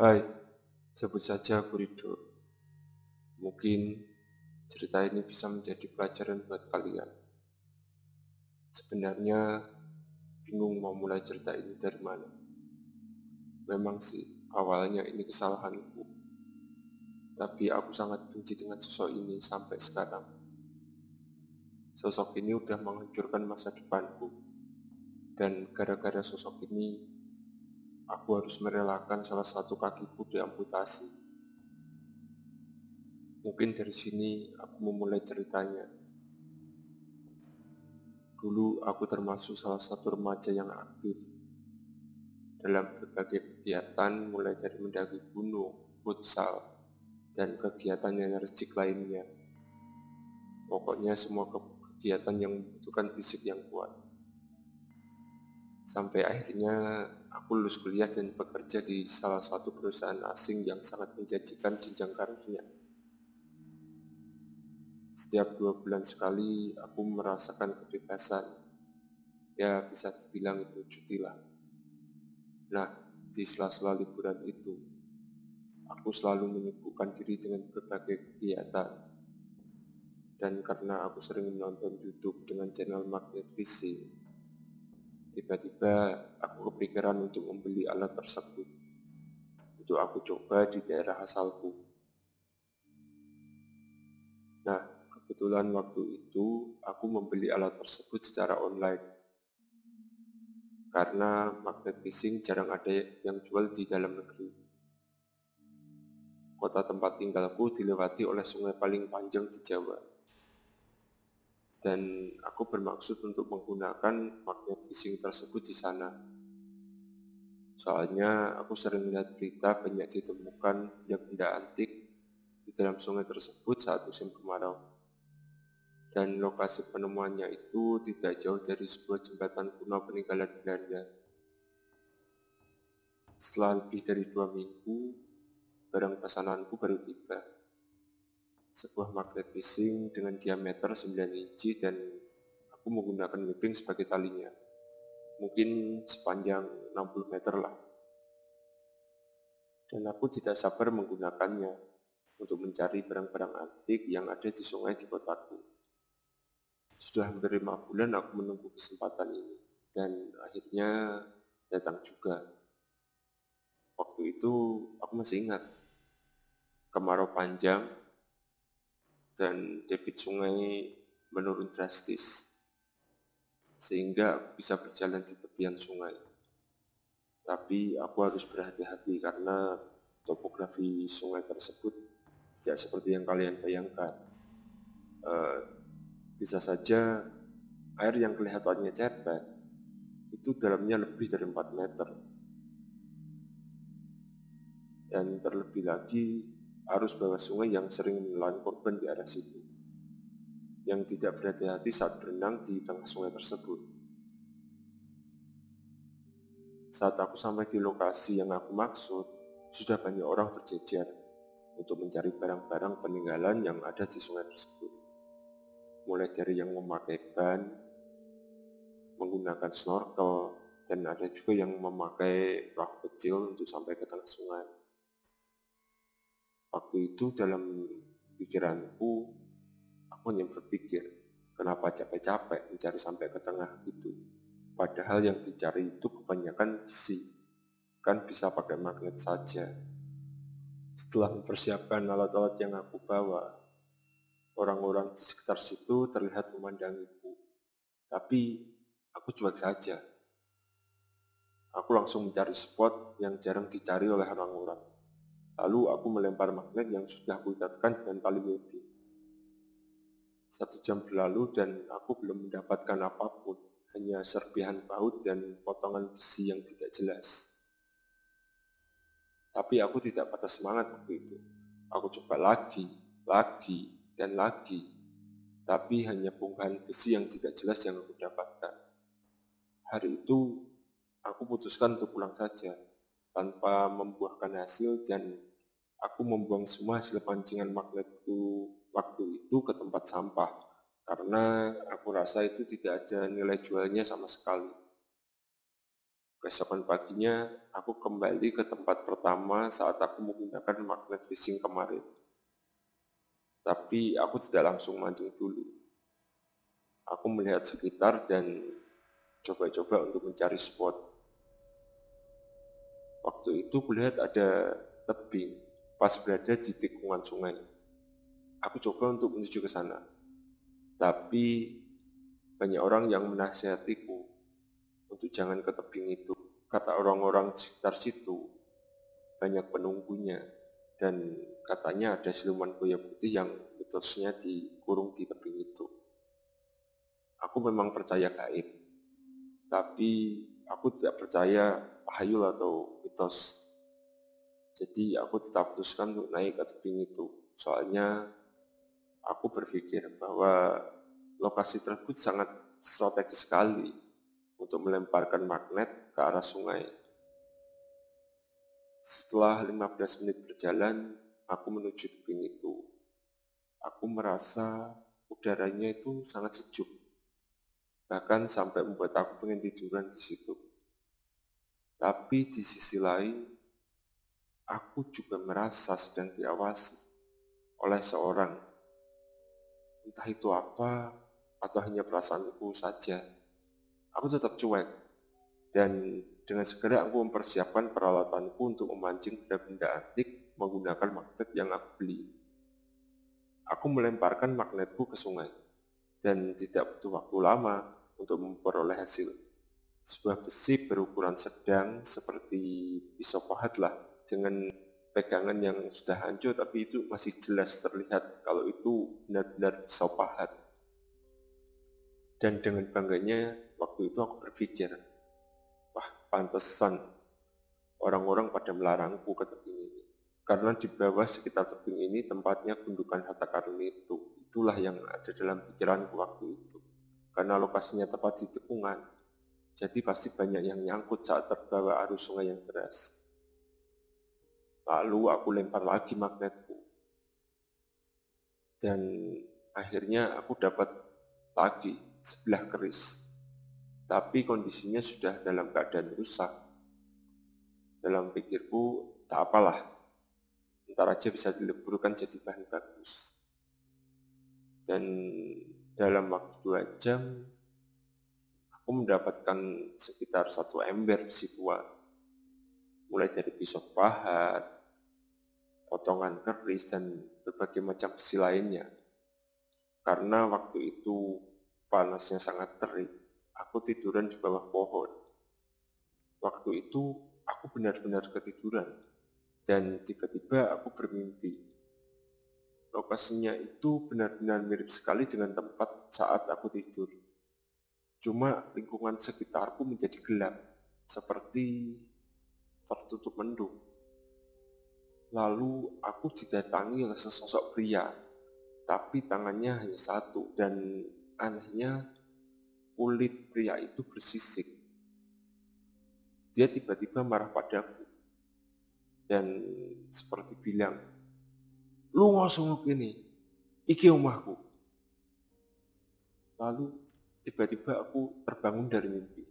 Hai, sebut saja aku Rido. Mungkin cerita ini bisa menjadi pelajaran buat kalian. Sebenarnya bingung mau mulai cerita ini dari mana. Memang sih, awalnya ini kesalahanku. Tapi aku sangat benci dengan sosok ini sampai sekarang. Sosok ini udah menghancurkan masa depanku. Dan gara-gara sosok ini, aku harus merelakan salah satu kakiku diamputasi. Mungkin dari sini aku memulai ceritanya. Dulu aku termasuk salah satu remaja yang aktif dalam berbagai kegiatan mulai dari mendaki gunung, futsal, dan kegiatan enerjik lainnya. Pokoknya semua kegiatan yang membutuhkan fisik yang kuat. Sampai akhirnya aku lulus kuliah dan bekerja di salah satu perusahaan asing yang sangat menjanjikan jenjang karirnya. Setiap dua bulan sekali aku merasakan kebebasan. Ya bisa dibilang itu cuti lah. Nah, di sela-sela liburan itu, aku selalu menyibukkan diri dengan berbagai kegiatan. Dan karena aku sering menonton YouTube dengan channel Magnet Fishing, Tiba-tiba aku kepikiran untuk membeli alat tersebut. Itu aku coba di daerah asalku. Nah, kebetulan waktu itu aku membeli alat tersebut secara online. Karena magnet fishing jarang ada yang jual di dalam negeri. Kota tempat tinggalku dilewati oleh sungai paling panjang di Jawa dan aku bermaksud untuk menggunakan magnet fishing tersebut di sana. Soalnya aku sering melihat berita banyak ditemukan benda-benda antik di dalam sungai tersebut saat musim kemarau. Dan lokasi penemuannya itu tidak jauh dari sebuah jembatan kuno peninggalan Belanda. Setelah lebih dari dua minggu, barang pesananku baru tiba sebuah magnet fishing dengan diameter 9 inci dan aku menggunakan whipping sebagai talinya. Mungkin sepanjang 60 meter lah. Dan aku tidak sabar menggunakannya untuk mencari barang-barang antik yang ada di sungai di kotaku. Sudah hampir lima bulan aku menunggu kesempatan ini dan akhirnya datang juga. Waktu itu aku masih ingat kemarau panjang dan debit sungai menurun drastis sehingga bisa berjalan di tepian sungai. Tapi aku harus berhati-hati karena topografi sungai tersebut tidak seperti yang kalian bayangkan. Uh, bisa saja air yang kelihatannya cetek itu dalamnya lebih dari 4 meter. Dan terlebih lagi arus bawah sungai yang sering menelan korban di arah situ, yang tidak berhati-hati saat berenang di tengah sungai tersebut. Saat aku sampai di lokasi yang aku maksud, sudah banyak orang berjejer untuk mencari barang-barang peninggalan yang ada di sungai tersebut. Mulai dari yang memakai ban, menggunakan snorkel, dan ada juga yang memakai perahu kecil untuk sampai ke tengah sungai. Waktu itu dalam pikiranku, aku hanya berpikir, kenapa capek-capek mencari sampai ke tengah itu. Padahal yang dicari itu kebanyakan besi, kan bisa pakai magnet saja. Setelah mempersiapkan alat-alat yang aku bawa, orang-orang di sekitar situ terlihat memandangiku. Tapi aku cuek saja. Aku langsung mencari spot yang jarang dicari oleh orang-orang. Lalu aku melempar magnet yang sudah aku ikatkan dengan tali webbing. Satu jam berlalu dan aku belum mendapatkan apa pun, hanya serpihan baut dan potongan besi yang tidak jelas. Tapi aku tidak patah semangat waktu itu. Aku coba lagi, lagi, dan lagi. Tapi hanya bongkahan besi yang tidak jelas yang aku dapatkan. Hari itu, aku putuskan untuk pulang saja, tanpa membuahkan hasil dan aku membuang semua hasil pancingan magnetku waktu itu ke tempat sampah karena aku rasa itu tidak ada nilai jualnya sama sekali. Keesokan paginya, aku kembali ke tempat pertama saat aku menggunakan magnet fishing kemarin. Tapi aku tidak langsung mancing dulu. Aku melihat sekitar dan coba-coba untuk mencari spot. Waktu itu kulihat ada tebing pas berada di tikungan sungai. Aku coba untuk menuju ke sana. Tapi banyak orang yang menasihatiku untuk jangan ke tebing itu. Kata orang-orang sekitar situ, banyak penunggunya, dan katanya ada siluman buaya putih yang mitosnya dikurung di tebing itu. Aku memang percaya gaib, tapi aku tidak percaya tahayul atau mitos. Jadi aku tetap putuskan untuk naik ke tebing itu. Soalnya aku berpikir bahwa lokasi tersebut sangat strategis sekali untuk melemparkan magnet ke arah sungai. Setelah 15 menit berjalan, aku menuju tebing itu. Aku merasa udaranya itu sangat sejuk. Bahkan sampai membuat aku pengen tiduran di situ. Tapi di sisi lain, aku juga merasa sedang diawasi oleh seorang. Entah itu apa, atau hanya perasaanku saja aku tetap cuek. Dan dengan segera aku mempersiapkan peralatanku untuk memancing benda-benda antik menggunakan magnet yang aku beli. Aku melemparkan magnetku ke sungai dan tidak butuh waktu lama untuk memperoleh hasil. Sebuah besi berukuran sedang seperti pisau pahat lah dengan pegangan yang sudah hancur tapi itu masih jelas terlihat kalau itu benar-benar pisau pahat. Dan dengan bangganya Waktu itu aku berpikir, wah pantesan orang-orang pada melarangku ke tebing ini. Karena di bawah sekitar tebing ini tempatnya gundukan Hatta Karni itu. Itulah yang ada dalam pikiranku waktu itu. Karena lokasinya tepat di tepungan. Jadi pasti banyak yang nyangkut saat terbawa arus sungai yang deras. Lalu aku lempar lagi magnetku. Dan akhirnya aku dapat lagi sebelah keris tapi kondisinya sudah dalam keadaan rusak. Dalam pikirku, tak apalah, ntar aja bisa dileburkan jadi bahan bagus. Dan dalam waktu dua jam, aku mendapatkan sekitar satu ember besi tua. Mulai dari pisau pahat, potongan keris, dan berbagai macam besi lainnya. Karena waktu itu panasnya sangat terik aku tiduran di bawah pohon. Waktu itu aku benar-benar ketiduran dan tiba-tiba aku bermimpi. Lokasinya itu benar-benar mirip sekali dengan tempat saat aku tidur. Cuma lingkungan sekitarku menjadi gelap, seperti tertutup mendung. Lalu aku didatangi oleh sesosok pria, tapi tangannya hanya satu dan anehnya kulit pria itu bersisik. Dia tiba-tiba marah padaku dan seperti bilang, lu ngosong ini, iki rumahku. Lalu tiba-tiba aku terbangun dari mimpi.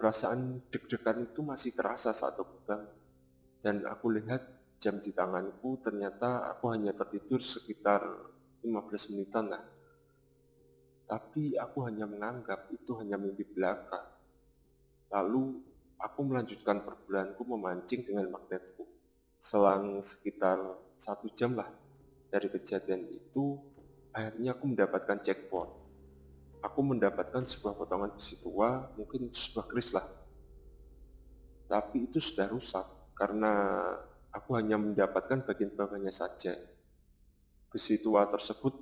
Perasaan deg-degan itu masih terasa saat aku bangun. Dan aku lihat jam di tanganku ternyata aku hanya tertidur sekitar 15 menitan lah. Tapi aku hanya menganggap itu hanya mimpi belaka. Lalu aku melanjutkan perbulanku memancing dengan magnetku. Selang sekitar satu jam lah dari kejadian itu, akhirnya aku mendapatkan jackpot. Aku mendapatkan sebuah potongan besi tua, mungkin sebuah keris lah. Tapi itu sudah rusak karena aku hanya mendapatkan bagian bawahnya saja. Besi tua tersebut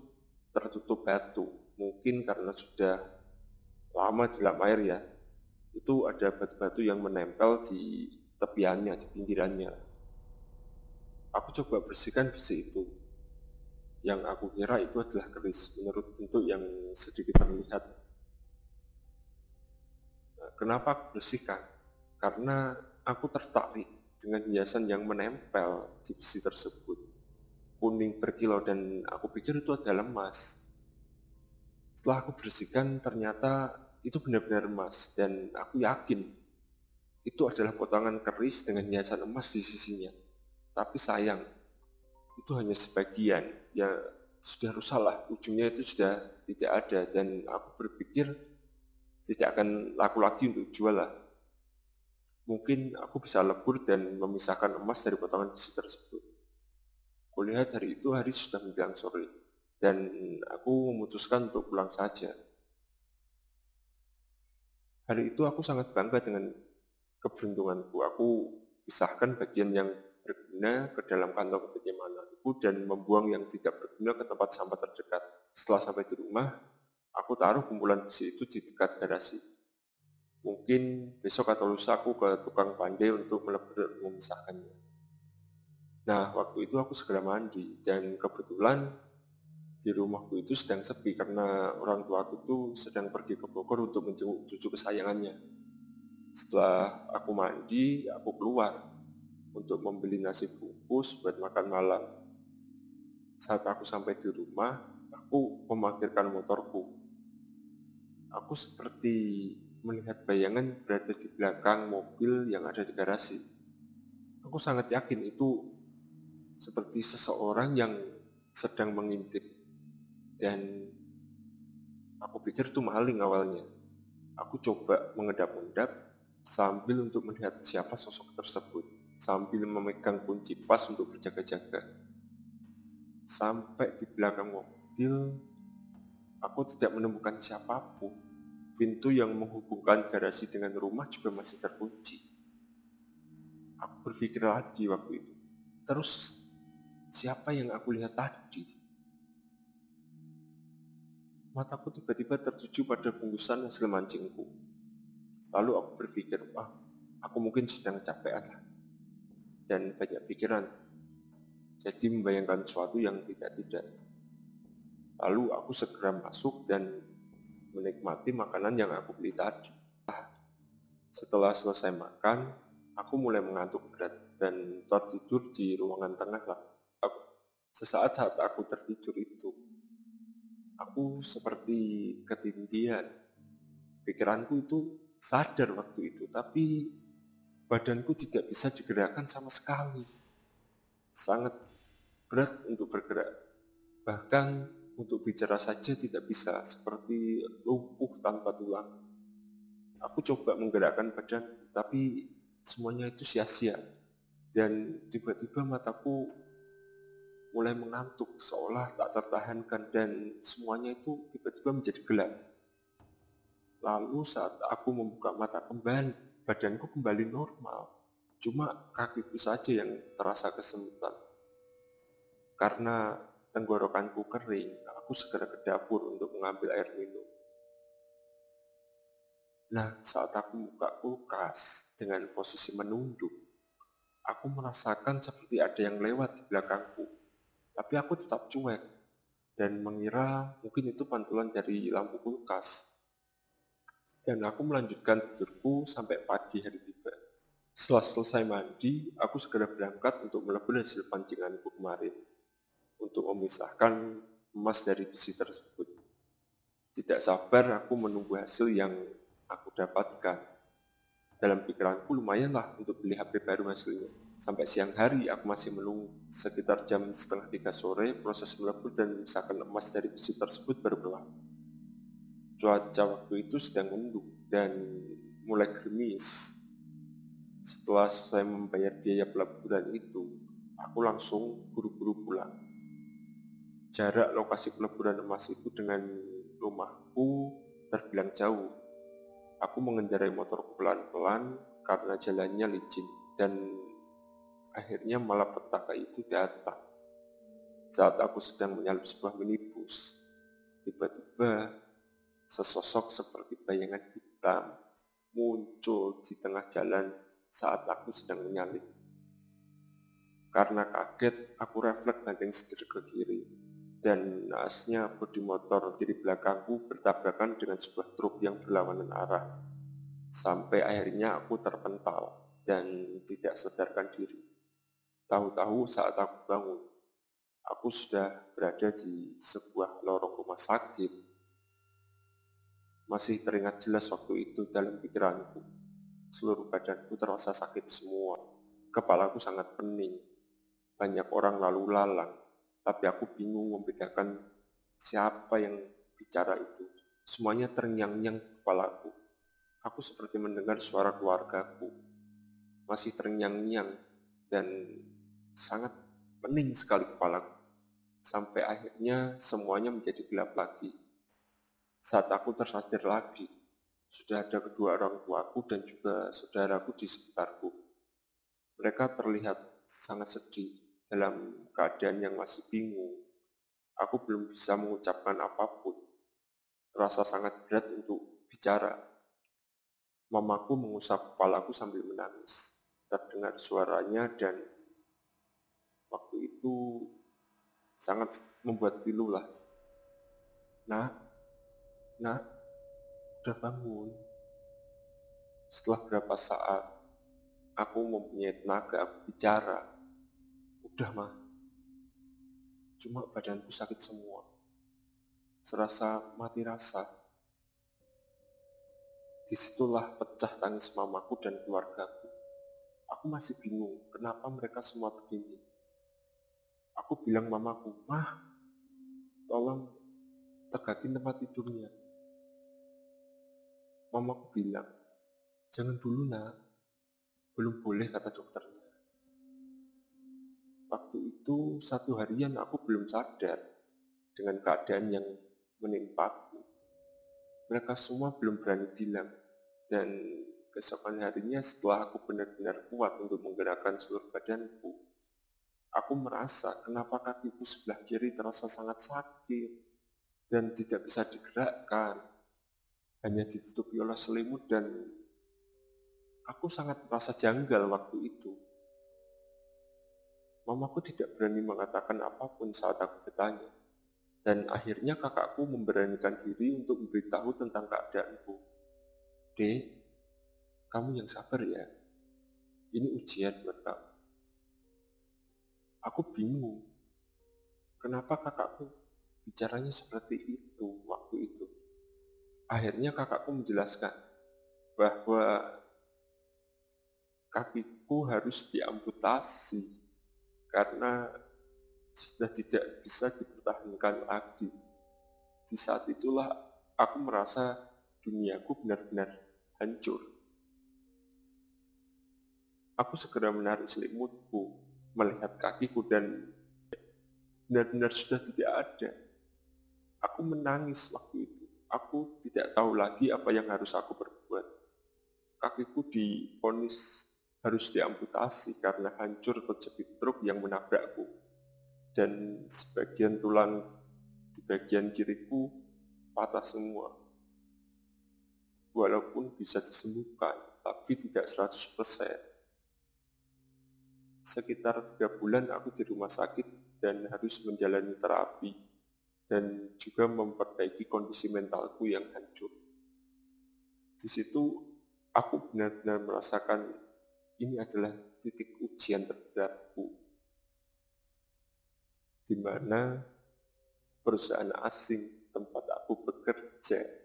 tertutup batu mungkin karena sudah lama dalam air ya, itu ada batu-batu yang menempel di tepiannya, di pinggirannya. Aku coba bersihkan besi itu. Yang aku kira itu adalah keris menurut bentuk yang sedikit terlihat. Nah, kenapa aku bersihkan? Karena aku tertarik dengan hiasan yang menempel di besi tersebut. Kuning berkilau dan aku pikir itu adalah emas setelah aku bersihkan ternyata itu benar-benar emas dan aku yakin itu adalah potongan keris dengan hiasan emas di sisinya. Tapi sayang, itu hanya sebagian. Ya sudah rusaklah, ujungnya itu sudah tidak ada dan aku berpikir tidak akan laku lagi untuk jual lah. Mungkin aku bisa lebur dan memisahkan emas dari potongan besi tersebut. Kulihat hari itu hari sudah menjelang sore dan aku memutuskan untuk pulang saja. Hari itu aku sangat bangga dengan keberuntunganku. Aku pisahkan bagian yang berguna ke dalam kantong penyimpanan dan membuang yang tidak berguna ke tempat sampah terdekat. Setelah sampai di rumah, aku taruh kumpulan besi itu di dekat garasi. Mungkin besok atau lusa aku ke tukang pandai untuk melebur memisahkannya. Nah, waktu itu aku segera mandi dan kebetulan di rumahku itu sedang sepi karena orang tua aku itu sedang pergi ke Bogor untuk menjenguk cucu kesayangannya. Setelah aku mandi, aku keluar untuk membeli nasi bungkus buat makan malam. Saat aku sampai di rumah, aku memarkirkan motorku. Aku seperti melihat bayangan berada di belakang mobil yang ada di garasi. Aku sangat yakin itu seperti seseorang yang sedang mengintip. Dan aku pikir itu maling awalnya. Aku coba mengedap-edap sambil untuk melihat siapa sosok tersebut, sambil memegang kunci pas untuk berjaga-jaga. Sampai di belakang mobil, aku tidak menemukan siapa pun. Pintu yang menghubungkan garasi dengan rumah juga masih terkunci. Aku berpikir lagi waktu itu. Terus, siapa yang aku lihat tadi? Mataku tiba-tiba tertuju pada bungkusan hasil mancingku. Lalu aku berpikir, wah, aku mungkin sedang capek lah. Dan banyak pikiran. Jadi membayangkan sesuatu yang tidak-tidak. Lalu aku segera masuk dan menikmati makanan yang aku beli tadi. Setelah selesai makan, aku mulai mengantuk berat dan tertidur di ruangan tengah lah. Sesaat saat aku tertidur itu, aku seperti ketindihan. Pikiranku itu sadar waktu itu, tapi badanku tidak bisa digerakkan sama sekali. Sangat berat untuk bergerak. Bahkan untuk bicara saja tidak bisa, seperti lumpuh tanpa tulang. Aku coba menggerakkan badan, tapi semuanya itu sia-sia. Dan tiba-tiba mataku mulai mengantuk, seolah tak tertahankan, dan semuanya itu tiba-tiba menjadi gelap. Lalu saat aku membuka mata kembali, badanku kembali normal. Cuma kakiku saja yang terasa kesemutan. Karena tenggorokanku kering, aku segera ke dapur untuk mengambil air minum. Nah, saat aku buka kulkas dengan posisi menunduk, aku merasakan seperti ada yang lewat di belakangku. Tapi aku tetap cuek dan mengira mungkin itu pantulan dari lampu kulkas dan aku melanjutkan tidurku sampai pagi hari tiba. Setelah selesai mandi, aku segera berangkat untuk melebur hasil pancinganku kemarin untuk memisahkan emas dari besi tersebut. Tidak sabar aku menunggu hasil yang aku dapatkan. Dalam pikiranku lumayanlah untuk beli HP baru hasilnya. Sampai siang hari aku masih menunggu. Sekitar jam setengah tiga sore, proses melebur dan memisahkan emas dari besi tersebut baru berlaku. Cuaca waktu itu sedang mendung dan mulai gerimis. Setelah saya membayar biaya pelaburan itu, aku langsung buru-buru pulang. Jarak lokasi peleburan emas itu dengan rumahku terbilang jauh. Aku mengendarai motor pelan-pelan karena jalannya licin dan akhirnya malah petaka itu datang. Saat aku sedang menyalip sebuah minibus, tiba-tiba Sesosok seperti bayangan hitam muncul di tengah jalan saat aku sedang menyalip. Karena kaget, aku refleks banting setir ke kiri, dan naasnya bodi motor kiri belakangku bertabrakan dengan sebuah truk yang berlawanan arah. Sampai akhirnya aku terpental dan tidak sadarkan diri. Tahu-tahu saat aku bangun, aku sudah berada di sebuah lorong rumah sakit masih teringat jelas waktu itu dalam pikiranku. Seluruh badanku terasa sakit semua. Kepalaku sangat pening. Banyak orang lalu lalang, tapi aku bingung membedakan siapa yang bicara itu. Semuanya terngiang-ngiang di kepalaku. Aku seperti mendengar suara keluargaku. Masih terngiang-ngiang dan sangat pening sekali kepalaku. Sampai akhirnya semuanya menjadi gelap lagi. Saat aku tersadar lagi, sudah ada kedua orang tuaku dan juga saudaraku di sekitarku. Mereka terlihat sangat sedih dalam keadaan yang masih bingung. Aku belum bisa mengucapkan apa pun. Terasa sangat berat untuk bicara. Mamaku mengusap kepalaku sambil menangis. Terdengar suaranya dan waktu itu sangat membuat pilu lah. Nah, nah, udah bangun. Setelah berapa saat, aku mempunyai tenaga, aku bicara. Udah mah, cuma badanku sakit semua. Serasa mati rasa. Di situlah pecah tangis mamaku dan keluargaku. Aku masih bingung kenapa mereka semua begini. Aku bilang mamaku, Mah, tolong tegakin tempat tidurnya. Mamaku bilang, jangan dulu nak, belum boleh kata dokternya. Waktu itu satu harian aku belum sadar dengan keadaan yang menimpaku. Mereka semua belum berani bilang dan keesokan harinya setelah aku benar-benar kuat untuk menggerakkan seluruh badanku, aku merasa kenapa kakiku sebelah kiri terasa sangat sakit dan tidak bisa digerakkan hanya ditutupi oleh selimut dan aku sangat merasa janggal waktu itu. Mamaku tidak berani mengatakan apa pun saat aku bertanya. Dan akhirnya kakakku memberanikan diri untuk memberitahu tentang keadaanku. Dek, kamu yang sabar ya. Ini ujian buat kamu. Aku bingung. Kenapa kakakku bicaranya seperti itu waktu itu? Akhirnya kakakku menjelaskan bahwa kakiku harus diamputasi karena sudah tidak bisa dipertahankan lagi. Di saat itulah aku merasa duniaku benar-benar hancur. Aku segera menarik selimutku, melihat kakiku dan benar-benar sudah tidak ada. Aku menangis waktu itu. Aku tidak tahu lagi apa yang harus aku perbuat. Kakiku difonis harus diamputasi karena hancur terjepit truk yang menabrakku. Dan sebagian tulang di bagian kiriku patah semua. Walaupun bisa disembuhkan, tapi tidak 100%. Sekitar tiga bulan aku di rumah sakit dan harus menjalani terapi dan juga memperbaiki kondisi mentalku yang hancur. Di situ aku benar-benar merasakan ini adalah titik ujian terberatku, di mana perusahaan asing tempat aku bekerja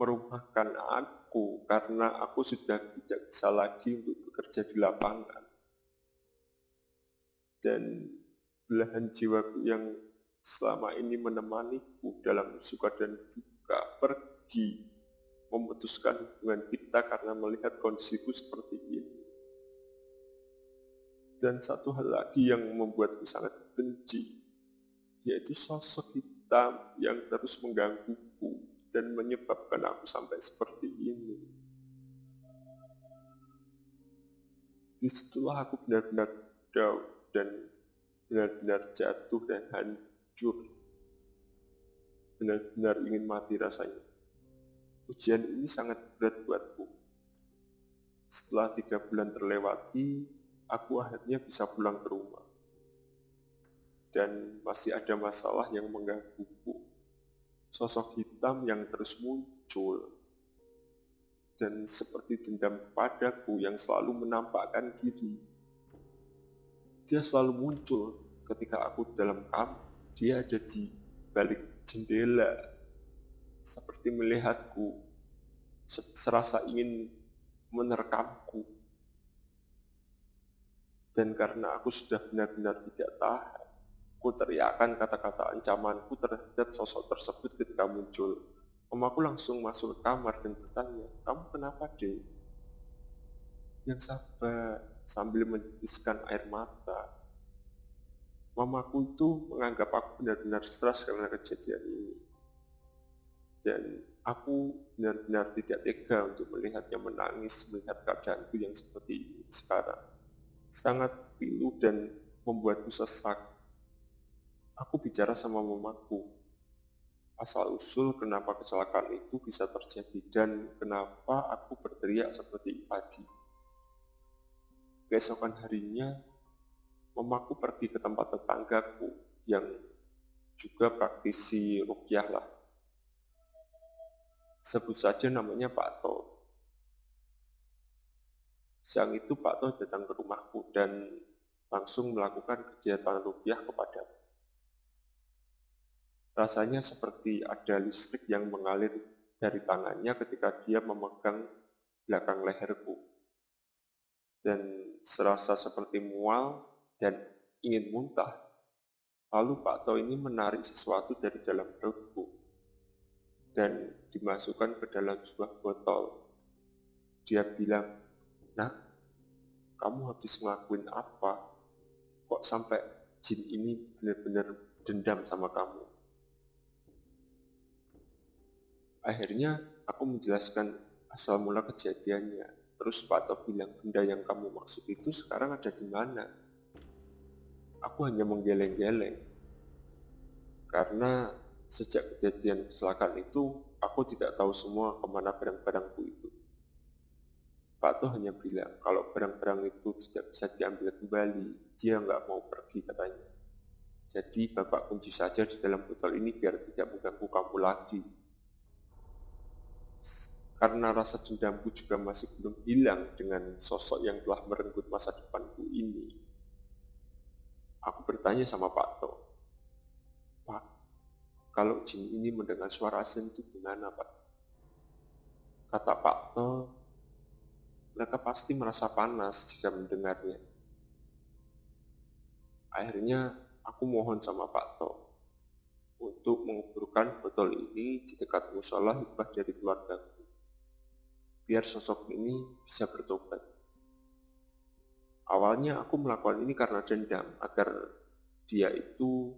merumahkan aku karena aku sudah tidak bisa lagi untuk bekerja di lapangan. Dan belahan jiwaku yang selama ini menemaniku dalam suka dan duka pergi memutuskan hubungan kita karena melihat kondisiku seperti ini. Dan satu hal lagi yang membuatku sangat benci, yaitu sosok hitam yang terus menggangguku dan menyebabkan aku sampai seperti ini. Di situlah aku benar-benar down dan benar-benar jatuh dan hancur. Benar-benar ingin mati rasanya. Ujian ini sangat berat buatku. Setelah tiga bulan terlewati, aku akhirnya bisa pulang ke rumah. Dan masih ada masalah yang menggangguku. Sosok hitam yang terus muncul. Dan seperti dendam padaku yang selalu menampakkan diri. Dia selalu muncul ketika aku dalam kamar dia ada di balik jendela, seperti melihatku, serasa ingin menerkamku. Dan karena aku sudah benar-benar tidak tahan, ku teriakan kata-kata ancamanku terhadap sosok tersebut ketika muncul. Mamaku langsung masuk kamar dan bertanya, kamu kenapa deh? Yang sabar sambil menitiskan air mata. Mamaku itu menganggap aku benar-benar stres karena kejadian ini. Dan aku benar-benar tidak tega untuk melihatnya menangis, melihat keadaanku yang seperti ini sekarang. Sangat pilu dan membuatku sesak. Aku bicara sama mamaku, asal usul kenapa kecelakaan itu bisa terjadi dan kenapa aku berteriak seperti tadi. Keesokan harinya, mamaku pergi ke tempat tetanggaku yang juga praktisi rukyah lah. Sebut saja namanya Pak To. Siang itu Pak To datang ke rumahku dan langsung melakukan kegiatan rukyah kepadaku. Rasanya seperti ada listrik yang mengalir dari tangannya ketika dia memegang belakang leherku. Dan serasa seperti mual dan ingin muntah. Lalu Pak To ini menarik sesuatu dari dalam perutku dan dimasukkan ke dalam sebuah botol. Dia bilang, nah, kamu habis ngelakuin apa? Kok sampai jin ini benar-benar dendam sama kamu? Akhirnya aku menjelaskan asal mula kejadiannya. Terus Pak Top bilang, benda yang kamu maksud itu sekarang ada di mana? Aku hanya menggeleng-geleng. Karena sejak kejadian kecelakaan itu, aku tidak tahu semua ke mana barang-barangku itu. Pak Toh hanya bilang, kalau barang-barang itu tidak bisa diambil kembali, dia nggak mau pergi katanya. Jadi bapak kunci saja di dalam botol ini biar tidak mengganggu kamu lagi. Karena rasa dendamku juga masih belum hilang dengan sosok yang telah merenggut masa depanku ini. Aku bertanya sama Pak To, Pak, kalau jin ini mendengar suara asing itu gimana Pak? Kata Pak To, mereka pasti merasa panas jika mendengarnya. Akhirnya aku mohon sama Pak To untuk menguburkan botol ini di dekat musola hikmah dari keluargaku biar sosok ini bisa bertobat. Awalnya aku melakukan ini karena dendam, agar dia itu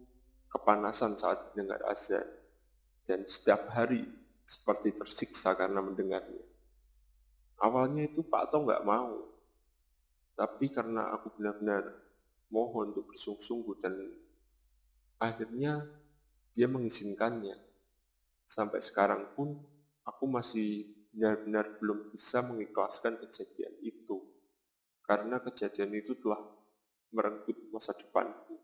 kepanasan saat mendengar azan, dan setiap hari seperti tersiksa karena mendengarnya. Awalnya itu Pak Tong nggak mau, tapi karena aku benar-benar mohon untuk bersungguh-sungguh dan akhirnya dia mengizinkannya. Sampai sekarang pun aku masih benar-benar belum bisa mengikhlaskan kejadian itu, karena kejadian itu telah merenggut masa depanku.